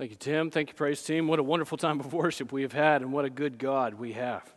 Thank you, Tim. Thank you, praise team. What a wonderful time of worship we have had, and what a good God we have.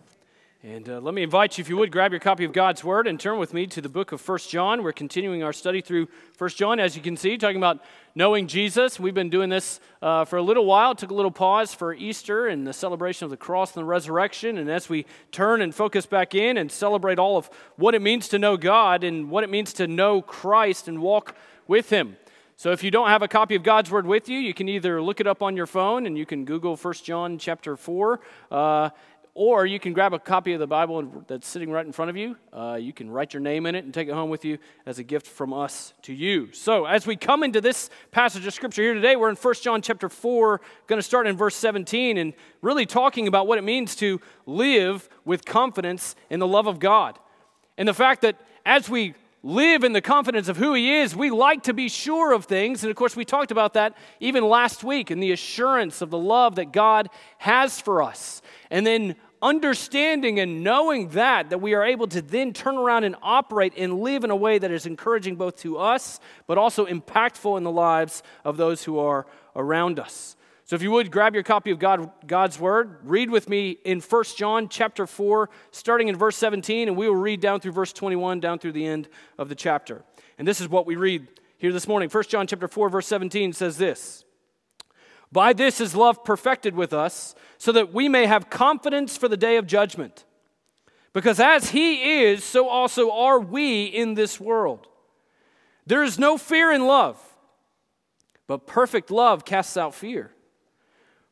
And uh, let me invite you, if you would, grab your copy of God's Word and turn with me to the book of First John. We're continuing our study through First John, as you can see, talking about knowing Jesus. We've been doing this uh, for a little while. Took a little pause for Easter and the celebration of the cross and the resurrection. And as we turn and focus back in and celebrate all of what it means to know God and what it means to know Christ and walk with Him. So if you don't have a copy of God's Word with you, you can either look it up on your phone and you can Google 1 John chapter 4, uh, or you can grab a copy of the Bible that's sitting right in front of you. Uh, you can write your name in it and take it home with you as a gift from us to you. So as we come into this passage of Scripture here today, we're in 1 John chapter 4, going to start in verse 17, and really talking about what it means to live with confidence in the love of God. And the fact that as we live in the confidence of who He is, we like to be sure of things. And of course, we talked about that even last week in the assurance of the love that God has for us. And then understanding and knowing that, that we are able to then turn around and operate and live in a way that is encouraging both to us, but also impactful in the lives of those who are around us. So if you would grab your copy of God, God's word, read with me in 1 John chapter 4, starting in verse 17, and we will read down through verse 21, down through the end of the chapter. And this is what we read here this morning. 1 John chapter 4, verse 17 says this. By this is love perfected with us, so that we may have confidence for the day of judgment. Because as he is, so also are we in this world. There is no fear in love, but perfect love casts out fear.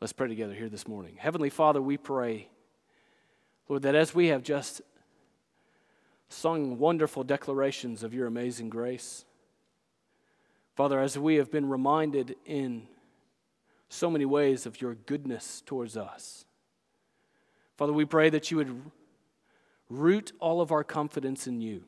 Let's pray together here this morning. Heavenly Father, we pray, Lord, that as we have just sung wonderful declarations of your amazing grace, Father, as we have been reminded in so many ways of your goodness towards us, Father, we pray that you would root all of our confidence in you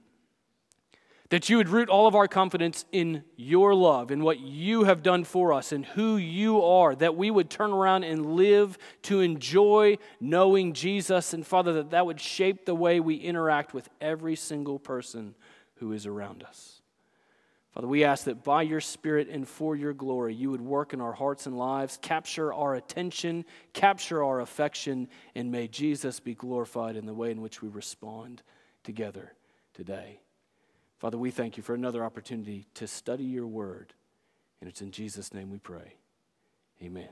that you would root all of our confidence in your love, in what you have done for us, and who you are, that we would turn around and live to enjoy knowing Jesus, and Father, that that would shape the way we interact with every single person who is around us. Father, we ask that by your Spirit and for your glory, you would work in our hearts and lives, capture our attention, capture our affection, and may Jesus be glorified in the way in which we respond together today. Father, we thank you for another opportunity to study your word. And it's in Jesus' name we pray. Amen.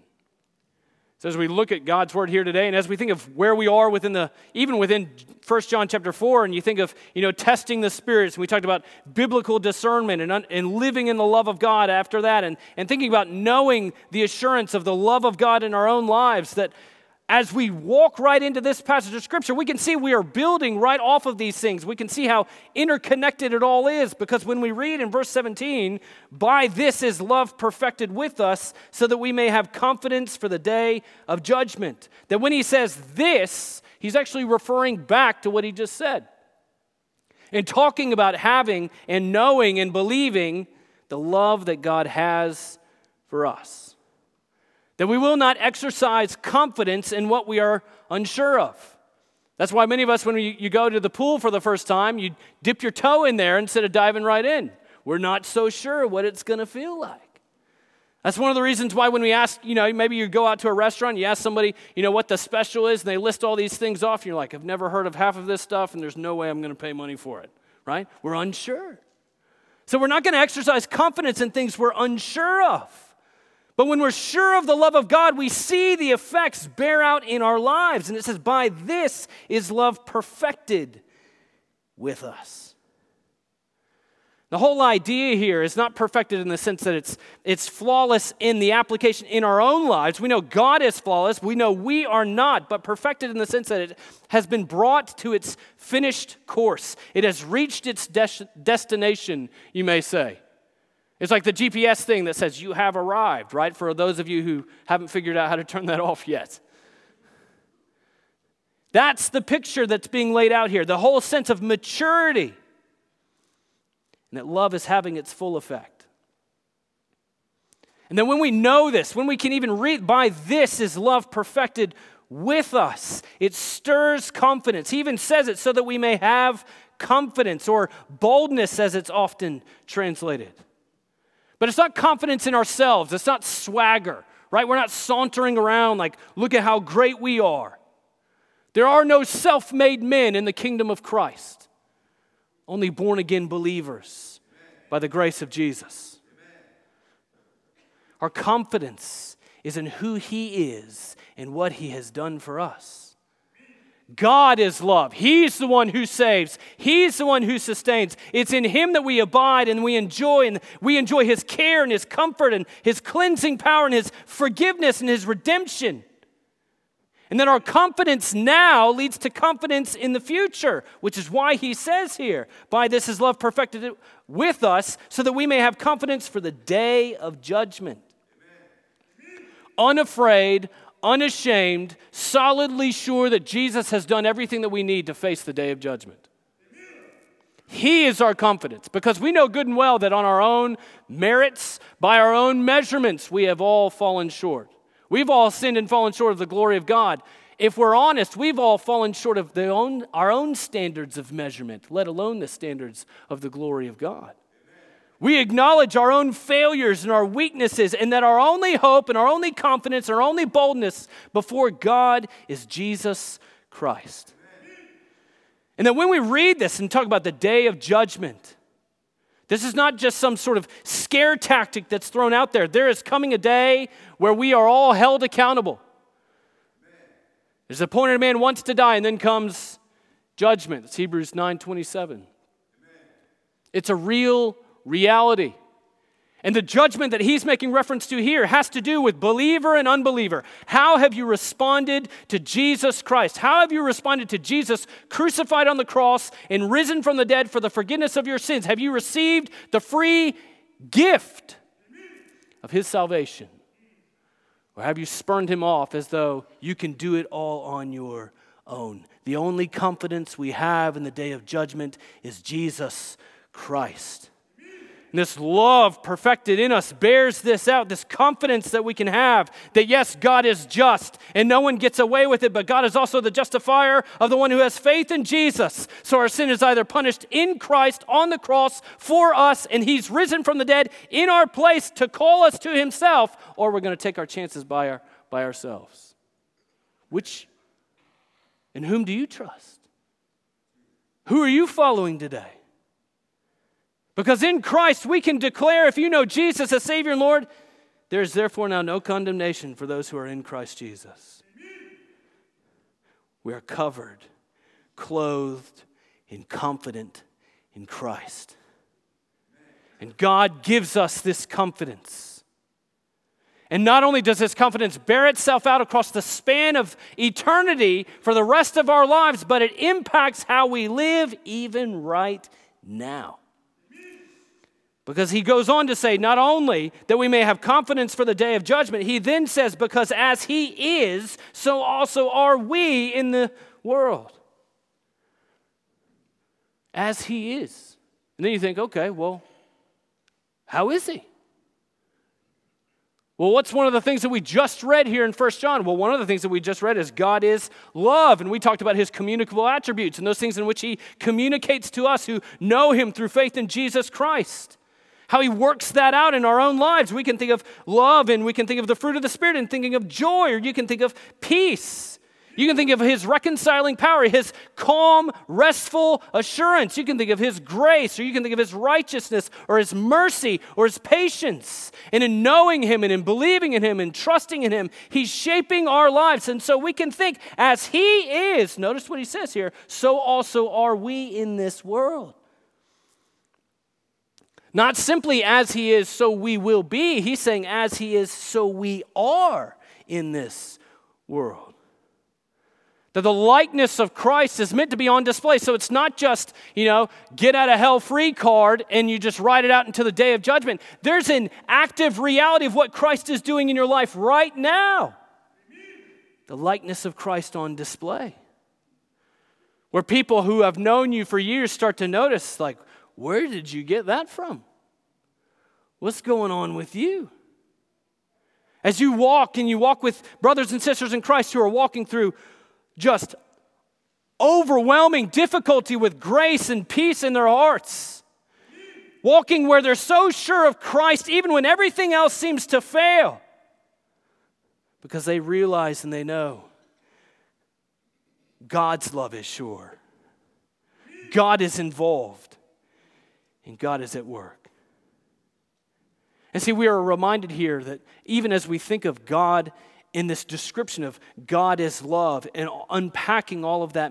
So as we look at God's word here today, and as we think of where we are within the, even within 1 John chapter 4, and you think of, you know, testing the spirits, and we talked about biblical discernment and, and living in the love of God after that, and, and thinking about knowing the assurance of the love of God in our own lives, that as we walk right into this passage of Scripture, we can see we are building right off of these things. We can see how interconnected it all is because when we read in verse 17, by this is love perfected with us, so that we may have confidence for the day of judgment. That when he says this, he's actually referring back to what he just said. And talking about having and knowing and believing the love that God has for us. That we will not exercise confidence in what we are unsure of. That's why many of us, when you, you go to the pool for the first time, you dip your toe in there instead of diving right in. We're not so sure what it's going to feel like. That's one of the reasons why when we ask, you know, maybe you go out to a restaurant, you ask somebody, you know, what the special is, and they list all these things off, and you're like, I've never heard of half of this stuff, and there's no way I'm going to pay money for it, right? We're unsure. So we're not going to exercise confidence in things we're unsure of. But when we're sure of the love of God, we see the effects bear out in our lives. And it says, By this is love perfected with us. The whole idea here is not perfected in the sense that it's, it's flawless in the application in our own lives. We know God is flawless. We know we are not, but perfected in the sense that it has been brought to its finished course. It has reached its des- destination, you may say. It's like the GPS thing that says you have arrived, right? For those of you who haven't figured out how to turn that off yet. That's the picture that's being laid out here the whole sense of maturity. And that love is having its full effect. And then when we know this, when we can even read, by this is love perfected with us, it stirs confidence. He even says it so that we may have confidence or boldness, as it's often translated. But it's not confidence in ourselves, it's not swagger, right? We're not sauntering around like, look at how great we are. There are no self made men in the kingdom of Christ, only born again believers by the grace of Jesus. Our confidence is in who He is and what He has done for us. God is love. He's the one who saves. He's the one who sustains. It's in Him that we abide and we enjoy, and we enjoy His care and His comfort and His cleansing power and His forgiveness and His redemption. And then our confidence now leads to confidence in the future, which is why he says here, By this is love perfected with us, so that we may have confidence for the day of judgment. Amen. Unafraid, unashamed, solidly sure that Jesus has done everything that we need to face the day of judgment. He is our confidence because we know good and well that on our own merits, by our own measurements, we have all fallen short. We've all sinned and fallen short of the glory of God. If we're honest, we've all fallen short of own, our own standards of measurement, let alone the standards of the glory of God. We acknowledge our own failures and our weaknesses, and that our only hope and our only confidence, our only boldness before God is Jesus Christ. And that when we read this and talk about the day of judgment, this is not just some sort of scare tactic that's thrown out there. There is coming a day where we are all held accountable. There's a point a man wants to die, and then comes judgment. It's Hebrews 9 27. It's a real reality. And the judgment that he's making reference to here has to do with believer and unbeliever. How have you responded to Jesus Christ? How have you responded to Jesus crucified on the cross and risen from the dead for the forgiveness of your sins? Have you received the free gift of his salvation? Or have you spurned him off as though you can do it all on your own? The only confidence we have in the day of judgment is Jesus Christ. This love perfected in us bears this out, this confidence that we can have that yes, God is just and no one gets away with it, but God is also the justifier of the one who has faith in Jesus. So our sin is either punished in Christ on the cross for us, and He's risen from the dead in our place to call us to Himself, or we're going to take our chances by, our, by ourselves. Which, in whom do you trust? Who are you following today? Because in Christ we can declare, if you know Jesus as Savior and Lord, there is therefore now no condemnation for those who are in Christ Jesus. We are covered, clothed, and confident in Christ. And God gives us this confidence. And not only does this confidence bear itself out across the span of eternity for the rest of our lives, but it impacts how we live even right now. Because he goes on to say, not only that we may have confidence for the day of judgment, he then says, because as he is, so also are we in the world. As he is. And then you think, okay, well, how is he? Well, what's one of the things that we just read here in 1 John? Well, one of the things that we just read is God is love. And we talked about his communicable attributes and those things in which he communicates to us who know him through faith in Jesus Christ how he works that out in our own lives. We can think of love and we can think of the fruit of the Spirit and thinking of joy, or you can think of peace. You can think of his reconciling power, his calm, restful assurance. You can think of his grace, or you can think of his righteousness, or his mercy, or his patience. And in knowing him and in believing in him and trusting in him, he's shaping our lives. And so we can think, as he is, notice what he says here, so also are we in this world. Not simply as he is, so we will be. He's saying, as he is, so we are in this world. That the likeness of Christ is meant to be on display. So it's not just, you know, get out of hell free card and you just write it out until the day of judgment. There's an active reality of what Christ is doing in your life right now. The likeness of Christ on display. Where people who have known you for years start to notice, like, where did you get that from? What's going on with you? As you walk and you walk with brothers and sisters in Christ who are walking through just overwhelming difficulty with grace and peace in their hearts, walking where they're so sure of Christ even when everything else seems to fail, because they realize and they know God's love is sure, God is involved, and God is at work. And see, we are reminded here that even as we think of God in this description of God as love and unpacking all of that,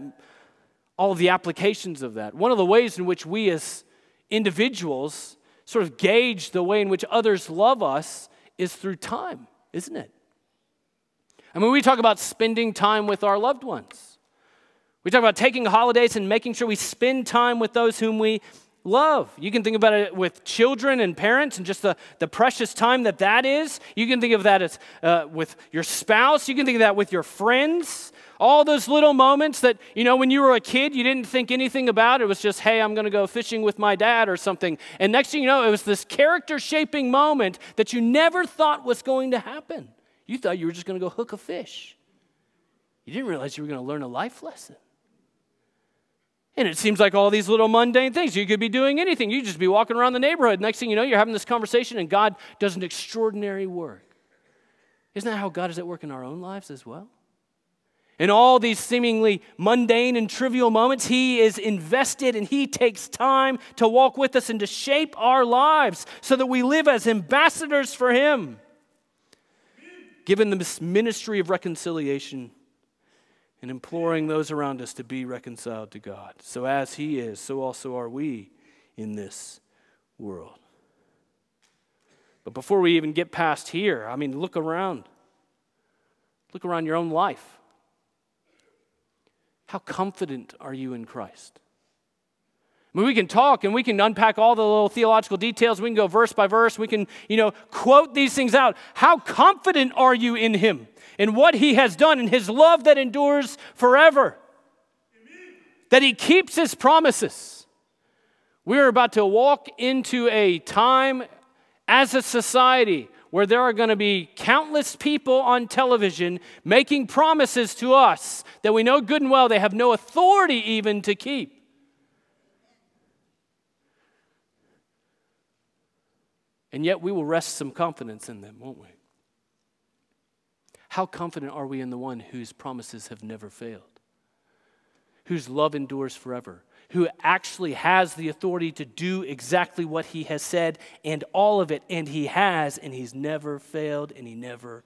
all of the applications of that, one of the ways in which we as individuals sort of gauge the way in which others love us is through time, isn't it? I mean, we talk about spending time with our loved ones. We talk about taking holidays and making sure we spend time with those whom we love. You can think about it with children and parents and just the, the precious time that that is. You can think of that as uh, with your spouse. You can think of that with your friends. All those little moments that, you know, when you were a kid, you didn't think anything about. It was just, hey, I'm going to go fishing with my dad or something. And next thing you know, it was this character shaping moment that you never thought was going to happen. You thought you were just going to go hook a fish. You didn't realize you were going to learn a life lesson. And it seems like all these little mundane things. You could be doing anything. You just be walking around the neighborhood. Next thing you know, you're having this conversation, and God does an extraordinary work. Isn't that how God is at work in our own lives as well? In all these seemingly mundane and trivial moments, He is invested and He takes time to walk with us and to shape our lives so that we live as ambassadors for Him. Given this ministry of reconciliation, and imploring those around us to be reconciled to God. So, as He is, so also are we in this world. But before we even get past here, I mean, look around. Look around your own life. How confident are you in Christ? I mean, we can talk and we can unpack all the little theological details. We can go verse by verse. We can, you know, quote these things out. How confident are you in Him? In what he has done in his love that endures forever. Amen. That he keeps his promises. We're about to walk into a time as a society where there are going to be countless people on television making promises to us that we know good and well they have no authority even to keep. And yet we will rest some confidence in them, won't we? How confident are we in the one whose promises have never failed, whose love endures forever, who actually has the authority to do exactly what he has said and all of it, and he has, and he's never failed, and he never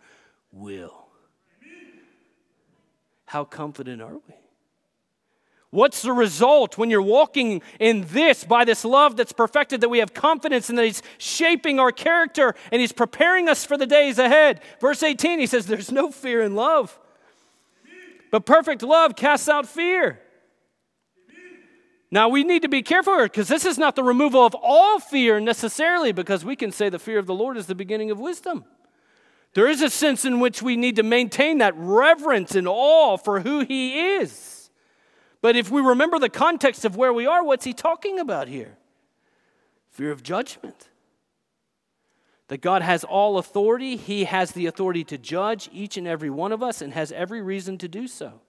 will? How confident are we? What's the result when you're walking in this by this love that's perfected, that we have confidence and that He's shaping our character and He's preparing us for the days ahead? Verse 18, He says, There's no fear in love, but perfect love casts out fear. Now, we need to be careful here because this is not the removal of all fear necessarily, because we can say the fear of the Lord is the beginning of wisdom. There is a sense in which we need to maintain that reverence and awe for who He is. But if we remember the context of where we are, what's he talking about here? Fear of judgment. That God has all authority, He has the authority to judge each and every one of us and has every reason to do so.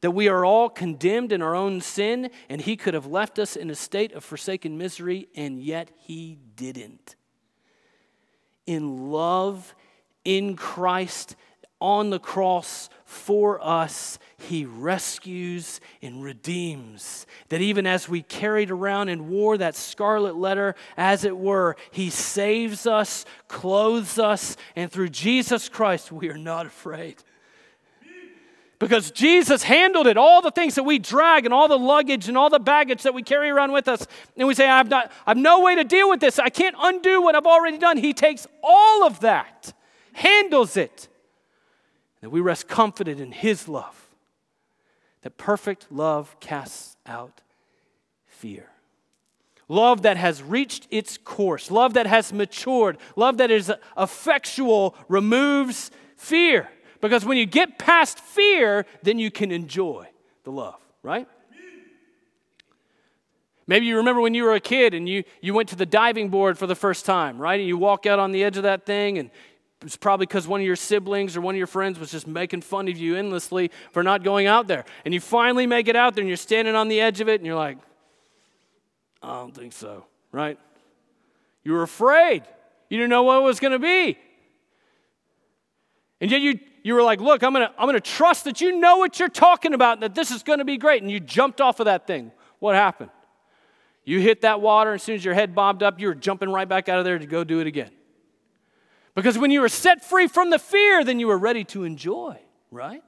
That we are all condemned in our own sin, and He could have left us in a state of forsaken misery, and yet He didn't. In love, in Christ, on the cross for us, he rescues and redeems. That even as we carried around and wore that scarlet letter, as it were, he saves us, clothes us, and through Jesus Christ, we are not afraid. Because Jesus handled it, all the things that we drag and all the luggage and all the baggage that we carry around with us, and we say, I've, not, I've no way to deal with this. I can't undo what I've already done. He takes all of that, handles it that we rest confident in His love. that perfect love casts out fear. Love that has reached its course, love that has matured, love that is effectual removes fear. Because when you get past fear, then you can enjoy the love, right? Maybe you remember when you were a kid and you, you went to the diving board for the first time, right? And you walk out on the edge of that thing, and it's probably because one of your siblings or one of your friends was just making fun of you endlessly for not going out there. And you finally make it out there and you're standing on the edge of it and you're like, I don't think so, right? You were afraid. You didn't know what it was going to be. And yet you, you were like, look, I'm going to I'm going to trust that you know what you're talking about and that this is going to be great. And you jumped off of that thing. What happened? You hit that water, and as soon as your head bobbed up, you were jumping right back out of there to go do it again. Because when you were set free from the fear, then you were ready to enjoy, right?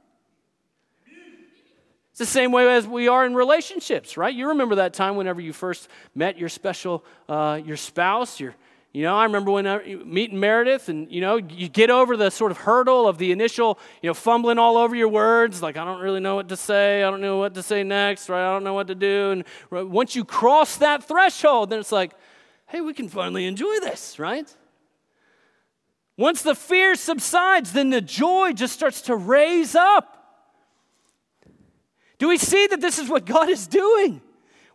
It's the same way as we are in relationships, right? You remember that time whenever you first met your special, uh, your spouse, your, you know, I remember when I, meeting Meredith, and you know, you get over the sort of hurdle of the initial, you know, fumbling all over your words, like I don't really know what to say, I don't know what to say next, right? I don't know what to do. And once you cross that threshold, then it's like, hey, we can finally enjoy this, right? Once the fear subsides, then the joy just starts to raise up. Do we see that this is what God is doing?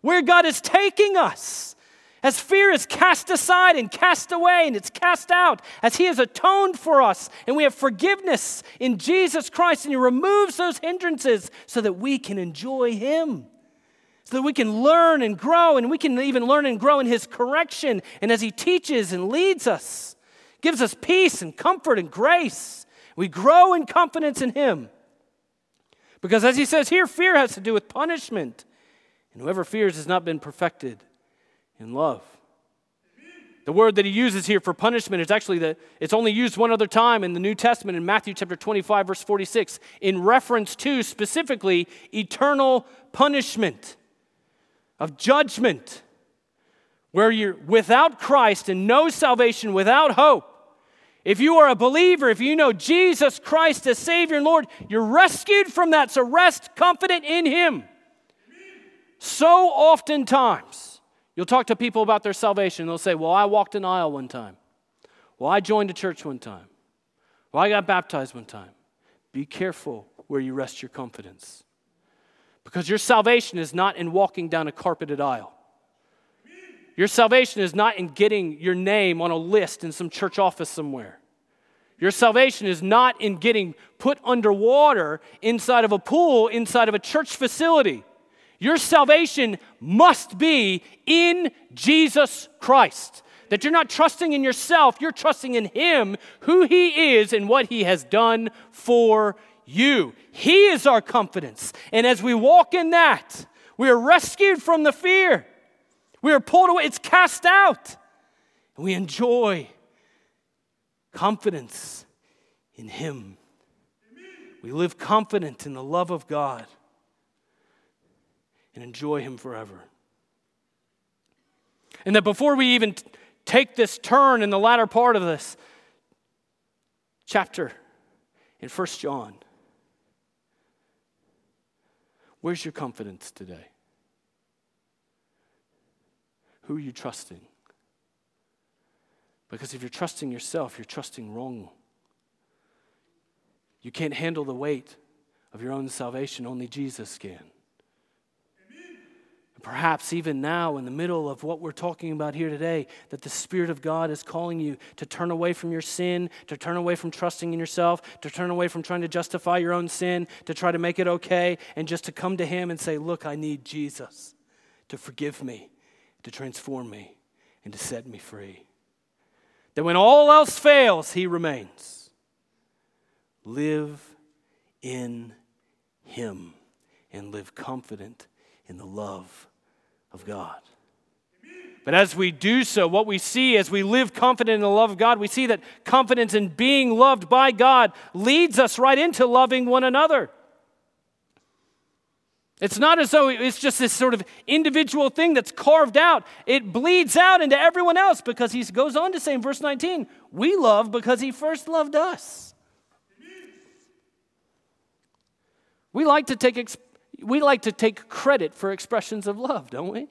Where God is taking us? As fear is cast aside and cast away and it's cast out, as He has atoned for us and we have forgiveness in Jesus Christ, and He removes those hindrances so that we can enjoy Him, so that we can learn and grow, and we can even learn and grow in His correction and as He teaches and leads us, gives us peace and comfort and grace. We grow in confidence in Him. Because as he says here, fear has to do with punishment. And whoever fears has not been perfected in love. The word that he uses here for punishment is actually that it's only used one other time in the New Testament in Matthew chapter 25 verse 46 in reference to specifically eternal punishment of judgment where you're without Christ and no salvation without hope if you are a believer, if you know Jesus Christ as Savior and Lord, you're rescued from that. So rest confident in Him. So oftentimes, you'll talk to people about their salvation. They'll say, Well, I walked an aisle one time. Well, I joined a church one time. Well, I got baptized one time. Be careful where you rest your confidence. Because your salvation is not in walking down a carpeted aisle. Your salvation is not in getting your name on a list in some church office somewhere. Your salvation is not in getting put underwater inside of a pool, inside of a church facility. Your salvation must be in Jesus Christ. That you're not trusting in yourself, you're trusting in Him, who He is, and what He has done for you. He is our confidence. And as we walk in that, we are rescued from the fear. We are pulled away, it's cast out. And we enjoy confidence in Him. We live confident in the love of God and enjoy Him forever. And that before we even take this turn in the latter part of this chapter in 1 John, where's your confidence today? Who are you trusting? Because if you're trusting yourself, you're trusting wrong. You can't handle the weight of your own salvation, only Jesus can. Perhaps even now, in the middle of what we're talking about here today, that the Spirit of God is calling you to turn away from your sin, to turn away from trusting in yourself, to turn away from trying to justify your own sin, to try to make it okay, and just to come to Him and say, Look, I need Jesus to forgive me to transform me and to set me free. That when all else fails, He remains. Live in Him and live confident in the love of God. But as we do so, what we see as we live confident in the love of God, we see that confidence in being loved by God leads us right into loving one another. It's not as though it's just this sort of individual thing that's carved out. It bleeds out into everyone else because he goes on to say in verse 19, we love because he first loved us. We like to take, we like to take credit for expressions of love, don't we?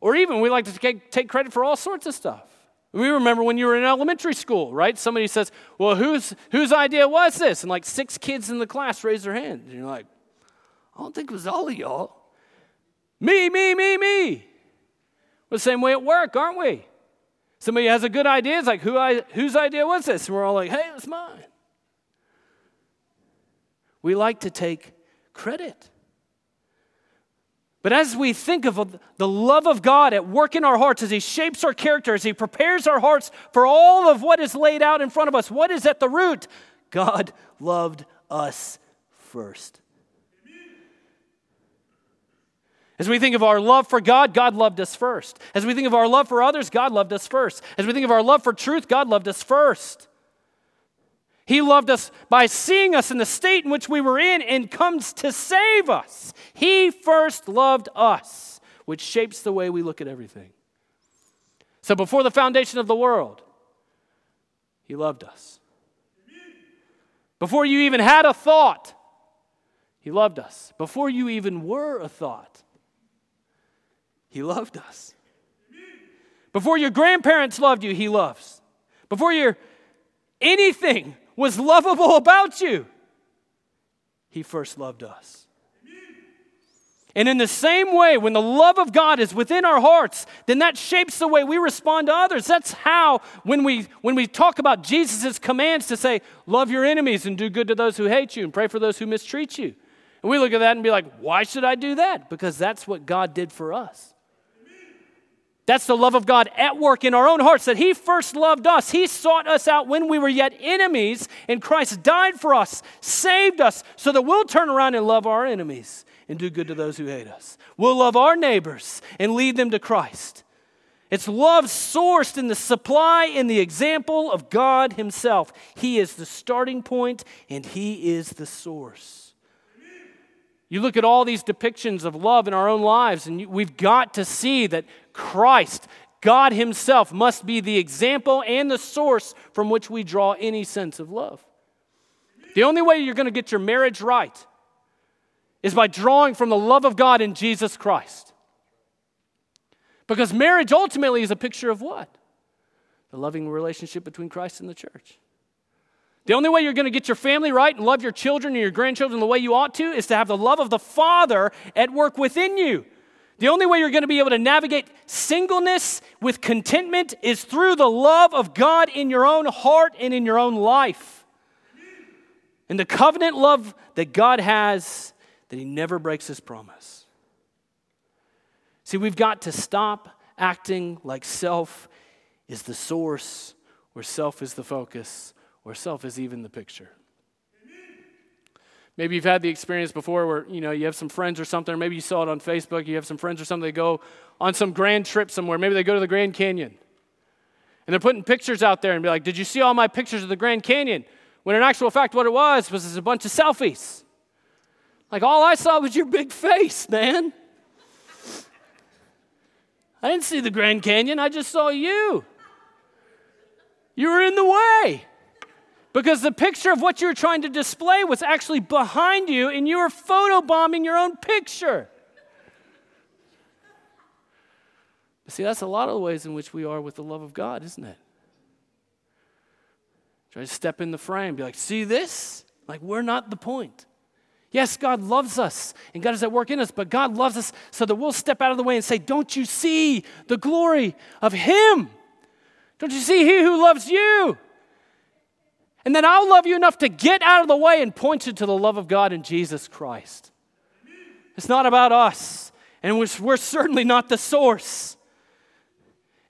Or even we like to take, take credit for all sorts of stuff. We remember when you were in elementary school, right? Somebody says, Well, whose, whose idea was this? And like six kids in the class raise their hand. And you're like, I don't think it was all of y'all. Me, me, me, me. We're the same way at work, aren't we? Somebody has a good idea. It's like, Who I, whose idea was this? And we're all like, Hey, it's mine. We like to take credit. But as we think of the love of God at work in our hearts, as He shapes our character, as He prepares our hearts for all of what is laid out in front of us, what is at the root? God loved us first. As we think of our love for God, God loved us first. As we think of our love for others, God loved us first. As we think of our love for truth, God loved us first. He loved us by seeing us in the state in which we were in and comes to save us. He first loved us, which shapes the way we look at everything. So before the foundation of the world, He loved us. Before you even had a thought, He loved us. Before you even were a thought, He loved us. Before your grandparents loved you, He loves. Before your anything was lovable about you, He first loved us. And in the same way, when the love of God is within our hearts, then that shapes the way we respond to others. That's how, when we, when we talk about Jesus' commands to say, love your enemies and do good to those who hate you and pray for those who mistreat you. And we look at that and be like, why should I do that? Because that's what God did for us. That's the love of God at work in our own hearts that He first loved us. He sought us out when we were yet enemies, and Christ died for us, saved us, so that we'll turn around and love our enemies and do good to those who hate us. We'll love our neighbors and lead them to Christ. It's love sourced in the supply and the example of God Himself. He is the starting point and He is the source. You look at all these depictions of love in our own lives, and we've got to see that Christ, God Himself, must be the example and the source from which we draw any sense of love. The only way you're going to get your marriage right is by drawing from the love of God in Jesus Christ. Because marriage ultimately is a picture of what? The loving relationship between Christ and the church. The only way you're going to get your family right and love your children and your grandchildren the way you ought to is to have the love of the Father at work within you. The only way you're going to be able to navigate singleness with contentment is through the love of God in your own heart and in your own life. And the covenant love that God has, that He never breaks His promise. See, we've got to stop acting like self is the source or self is the focus or self is even the picture. Maybe you've had the experience before where you know you have some friends or something, or maybe you saw it on Facebook. You have some friends or something. They go on some grand trip somewhere. Maybe they go to the Grand Canyon, and they're putting pictures out there and be like, "Did you see all my pictures of the Grand Canyon?" When in actual fact, what it was was a bunch of selfies. Like all I saw was your big face, man. I didn't see the Grand Canyon. I just saw you. You were in the way. Because the picture of what you were trying to display was actually behind you, and you were photobombing your own picture. See, that's a lot of the ways in which we are with the love of God, isn't it? Try to step in the frame, be like, see this? Like, we're not the point. Yes, God loves us and God is at work in us, but God loves us so that we'll step out of the way and say, Don't you see the glory of Him? Don't you see He who loves you? And then I'll love you enough to get out of the way and point you to the love of God in Jesus Christ. It's not about us, and we're certainly not the source.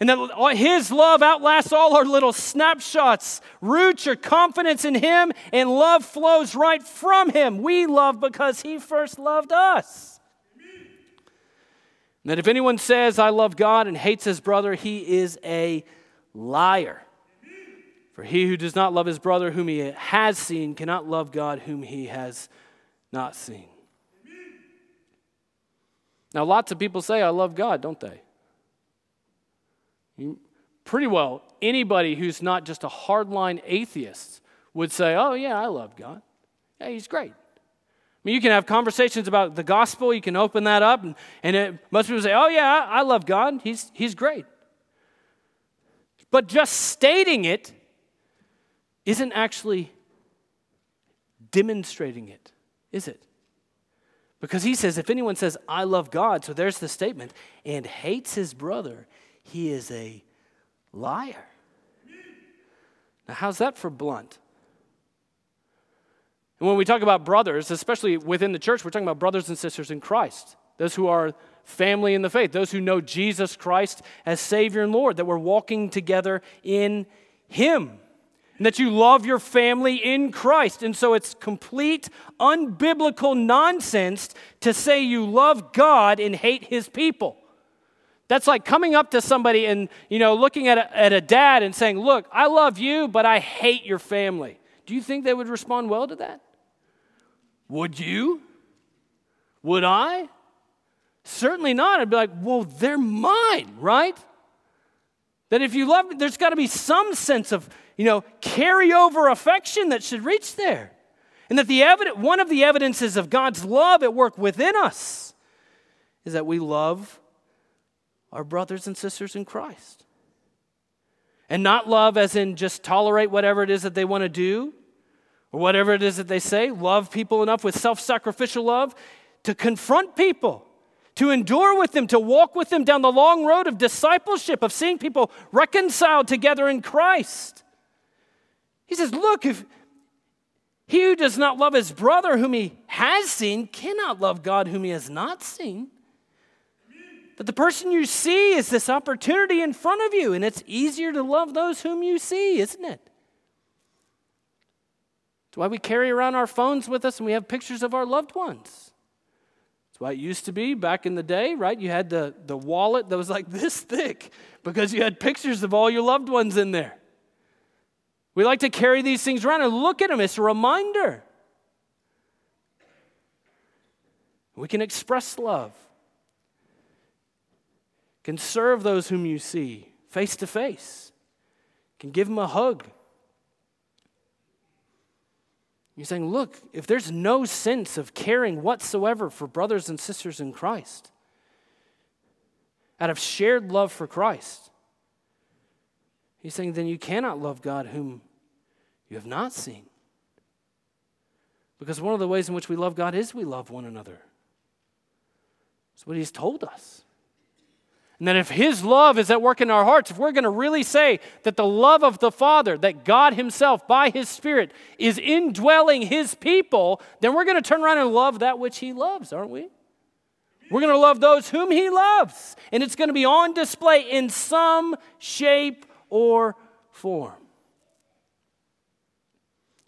And that His love outlasts all our little snapshots. Root your confidence in Him, and love flows right from Him. We love because He first loved us. And that if anyone says, I love God and hates his brother, he is a liar. For he who does not love his brother whom he has seen cannot love God whom he has not seen. Now, lots of people say, I love God, don't they? Pretty well, anybody who's not just a hardline atheist would say, Oh, yeah, I love God. Yeah, he's great. I mean, you can have conversations about the gospel, you can open that up, and, and it, most people say, Oh, yeah, I, love God, he's, he's great. But just stating it isn't actually demonstrating it, is it? Because he says, if anyone says, I love God, so there's the statement, and hates his brother, he is a liar. Now, how's that for blunt? And when we talk about brothers, especially within the church, we're talking about brothers and sisters in Christ, those who are family in the faith, those who know Jesus Christ as Savior and Lord, that we're walking together in Him. And that you love your family in Christ. And so it's complete, unbiblical nonsense to say you love God and hate His people. That's like coming up to somebody and, you know, looking at a, at a dad and saying, Look, I love you, but I hate your family. Do you think they would respond well to that? Would you? Would I? Certainly not. I'd be like, Well, they're mine, right? That if you love me, there's got to be some sense of, you know, carryover affection that should reach there. And that the evidence, one of the evidences of God's love at work within us is that we love our brothers and sisters in Christ. And not love as in just tolerate whatever it is that they want to do or whatever it is that they say. Love people enough with self sacrificial love to confront people, to endure with them, to walk with them down the long road of discipleship, of seeing people reconciled together in Christ. He says, Look, if he who does not love his brother whom he has seen cannot love God whom he has not seen. But the person you see is this opportunity in front of you, and it's easier to love those whom you see, isn't it? That's why we carry around our phones with us and we have pictures of our loved ones. That's why it used to be back in the day, right? You had the, the wallet that was like this thick because you had pictures of all your loved ones in there. We like to carry these things around and look at them. It's a reminder. We can express love can serve those whom you see face to face, can give them a hug. You're saying, look, if there's no sense of caring whatsoever for brothers and sisters in Christ, out of shared love for Christ, he's saying, then you cannot love God whom you have not seen. Because one of the ways in which we love God is we love one another. That's what he's told us. And that if His love is at work in our hearts, if we're going to really say that the love of the Father, that God Himself, by His Spirit, is indwelling His people, then we're going to turn around and love that which He loves, aren't we? We're going to love those whom He loves. And it's going to be on display in some shape or form.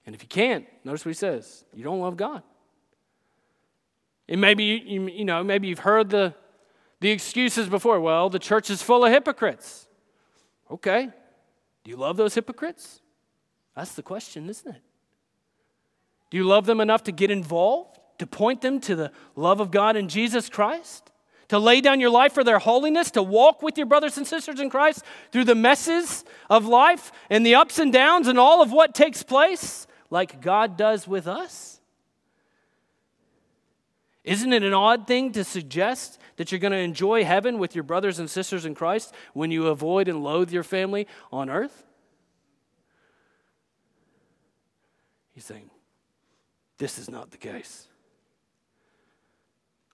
And if you can't, notice what He says you don't love God. And maybe you, you know, maybe you've heard the the excuses before. Well, the church is full of hypocrites. Okay. Do you love those hypocrites? That's the question, isn't it? Do you love them enough to get involved, to point them to the love of God in Jesus Christ? To lay down your life for their holiness, to walk with your brothers and sisters in Christ through the messes of life and the ups and downs and all of what takes place, like God does with us? Isn't it an odd thing to suggest that you're going to enjoy heaven with your brothers and sisters in Christ when you avoid and loathe your family on earth? He's saying, this is not the case.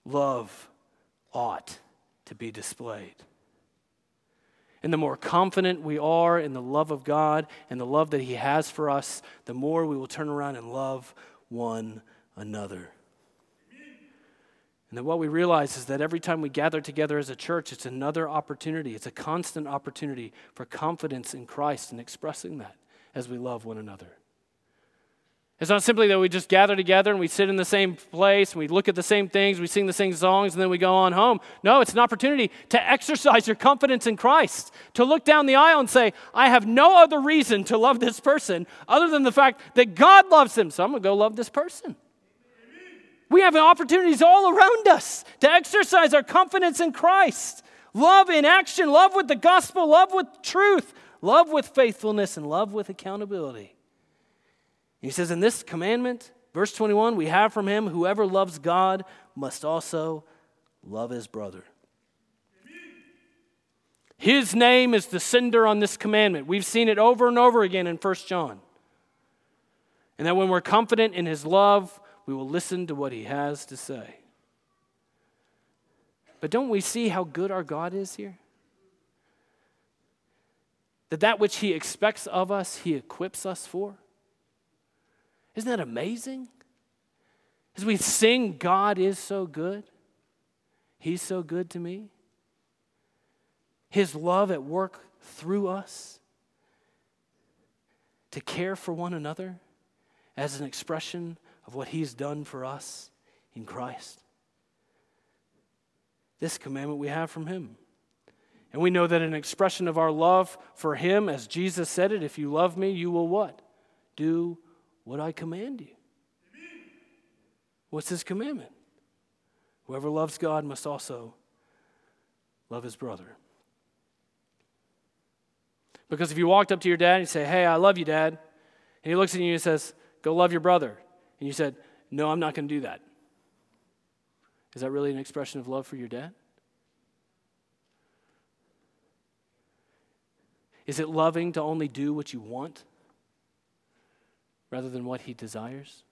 Love ought to be displayed. And the more confident we are in the love of God and the love that He has for us, the more we will turn around and love one another. And then what we realize is that every time we gather together as a church, it's another opportunity. It's a constant opportunity for confidence in Christ and expressing that as we love one another. It's not simply that we just gather together and we sit in the same place and we look at the same things, we sing the same songs, and then we go on home. No, it's an opportunity to exercise your confidence in Christ, to look down the aisle and say, I have no other reason to love this person other than the fact that God loves him, so I'm going to go love this person. We have opportunities all around us to exercise our confidence in Christ. Love in action, love with the gospel, love with truth, love with faithfulness, and love with accountability. He says, In this commandment Verse 21 we have from him, whoever loves God must also love his brother. His name is the sender on this commandment. We've seen it over and over again in 1 John. And that when we're confident in his love, we will listen to what he has to say. But don't we see how good our God is here? That that which he expects of us, he equips us for. Isn't that amazing? As we sing, God is so good, he's so good to me. His love at work through us to care for one another as an expression of what He's done for us in Christ. This commandment we have from Him. And we know that an expression of our love for Him, as Jesus said it, if you love me, you will what? Do what I command you. What's His commandment? Whoever loves God must also love his brother. Because if you walked up to your dad and you say, Hey, I love you, dad, and he looks at you and says, Go love your brother, and you said, No, I'm not going to do that. Is that really an expression of love for your dad? Is it loving to only do what you want rather than what he desires?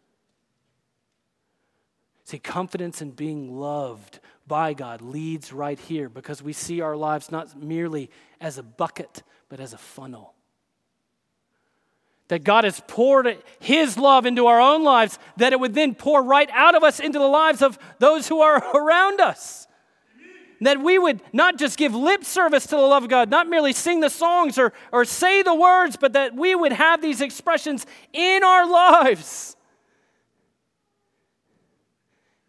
See, confidence in being loved by God leads right here because we see our lives not merely as a bucket, but as a funnel. That God has poured His love into our own lives, that it would then pour right out of us into the lives of those who are around us. That we would not just give lip service to the love of God, not merely sing the songs or, or say the words, but that we would have these expressions in our lives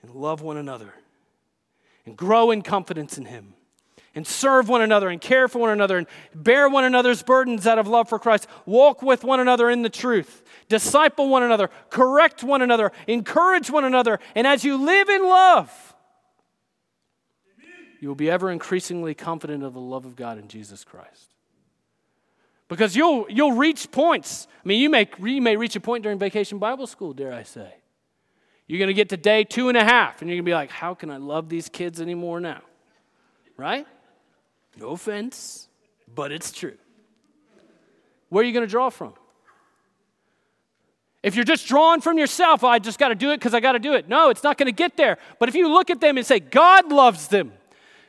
and love one another and grow in confidence in Him and serve one another and care for one another and bear one another's burdens out of love for Christ. Walk with one another in the truth. Disciple one another. Correct one another. Encourage one another. And as you live in love, you will be ever increasingly confident of the love of God in Jesus Christ. Because you'll, you'll reach points. I mean, you may, you may reach a point during vacation Bible school, dare I say, you're going to get to day two and a half, and you're going to be like, how can I love these kids anymore now? Right? No offense, but it's true. Where are you going to draw from? If you're just drawing from yourself, oh, I just got to do it because I got to do it. No, it's not going to get there. But if you look at them and say, God loves them,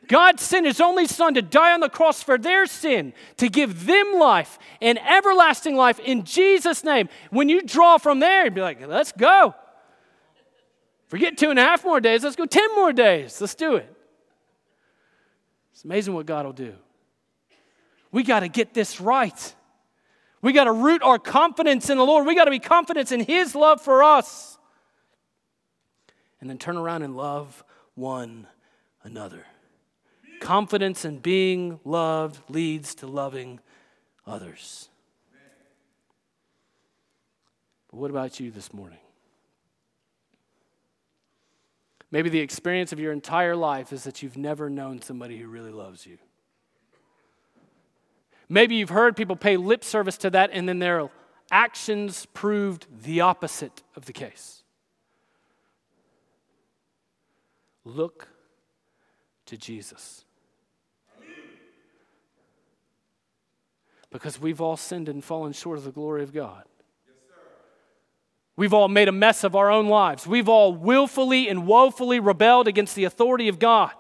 God sent his only son to die on the cross for their sin, to give them life and everlasting life in Jesus' name. When you draw from there, you'd be like, let's go. Forget two and a half more days. Let's go 10 more days. Let's do it. It's amazing what God will do. We got to get this right. We got to root our confidence in the Lord. We got to be confident in His love for us. And then turn around and love one another. Confidence in being loved leads to loving others. But what about you this morning? Maybe the experience of your entire life is that you've never known somebody who really loves you. Maybe you've heard people pay lip service to that and then their actions proved the opposite of the case. Look to Jesus. Because we've all sinned and fallen short of the glory of God. We've all made a mess of our own lives. We've all willfully and woefully rebelled against the authority of God.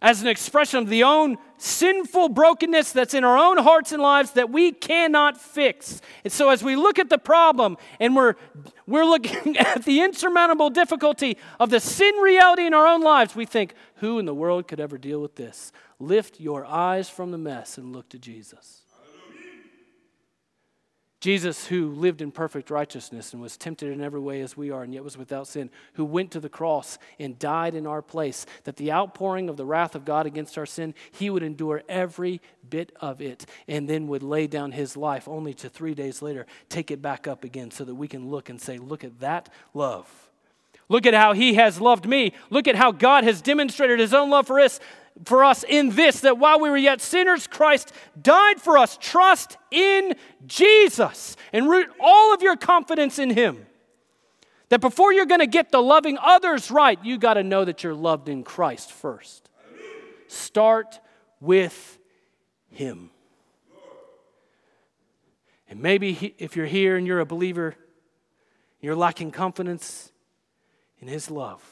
As an expression of the own sinful brokenness that's in our own hearts and lives that we cannot fix. And so, as we look at the problem and we're, we're looking at the insurmountable difficulty of the sin reality in our own lives, we think, who in the world could ever deal with this? Lift your eyes from the mess and look to Jesus. Jesus, who lived in perfect righteousness and was tempted in every way as we are, and yet was without sin, who went to the cross and died in our place, that the outpouring of the wrath of God against our sin, he would endure every bit of it, and then would lay down his life, only to three days later take it back up again, so that we can look and say, Look at that love. Look at how he has loved me. Look at how God has demonstrated his own love for us for us in this that while we were yet sinners, Christ died for us. Trust in Jesus and root all of your confidence in Him. That before you're going to get the loving others right, you got to know that you're loved in Christ first. Start with Him. And maybe if you're here and you're a believer, you're lacking confidence in His love,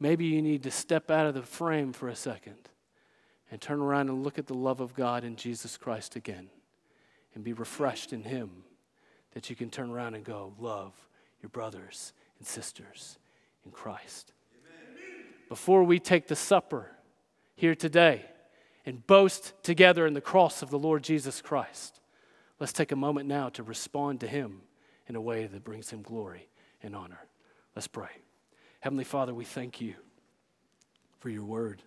maybe you need to step out of the frame for a second and turn around and look at the love of God in Jesus Christ again and be refreshed in Him that you can turn around and go, Love your brothers and sisters in Christ. Amen. Before we take the supper here today and boast together in the cross of the Lord Jesus Christ, let's take a moment now to respond to Him in a way that brings Him glory and honor. Let's pray. Heavenly Father, we thank you for your word.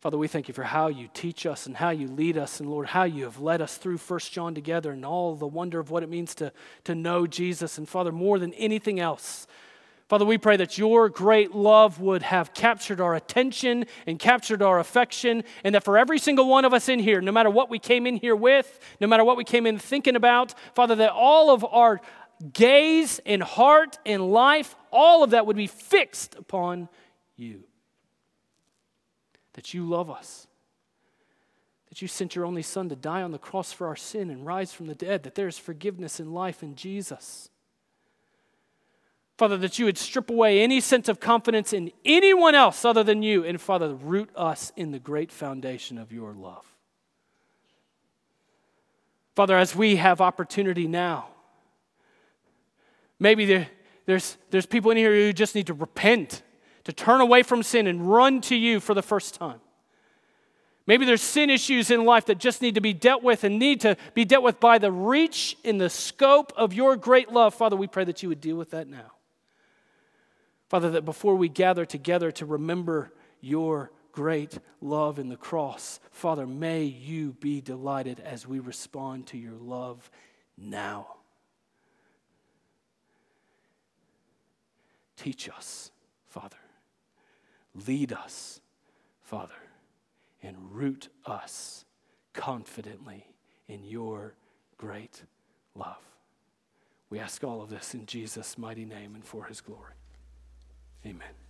Father, we thank you for how you teach us and how you lead us, and Lord, how you have led us through First John together and all the wonder of what it means to, to know Jesus. And Father, more than anything else, Father, we pray that your great love would have captured our attention and captured our affection, and that for every single one of us in here, no matter what we came in here with, no matter what we came in thinking about, Father, that all of our gaze and heart and life, all of that would be fixed upon you that you love us, that you sent your only Son to die on the cross for our sin and rise from the dead, that there is forgiveness and life in Jesus. Father, that you would strip away any sense of confidence in anyone else other than you, and Father, root us in the great foundation of your love. Father, as we have opportunity now, maybe there, there's, there's people in here who just need to repent to turn away from sin and run to you for the first time. Maybe there's sin issues in life that just need to be dealt with and need to be dealt with by the reach in the scope of your great love. Father, we pray that you would deal with that now. Father, that before we gather together to remember your great love in the cross, Father, may you be delighted as we respond to your love now. Teach us, Father. Lead us, Father, and root us confidently in your great love. We ask all of this in Jesus' mighty name and for his glory. Amen.